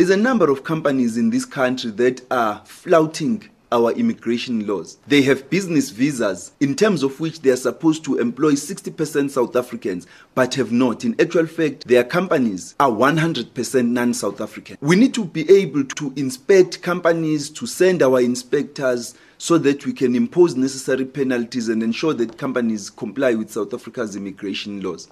There's a number of companies in this country that are flouting our immigration laws. They have business visas in terms of which they are supposed to employ 60% South Africans but have not. In actual fact, their companies are 100% non South African. We need to be able to inspect companies, to send our inspectors so that we can impose necessary penalties and ensure that companies comply with South Africa's immigration laws.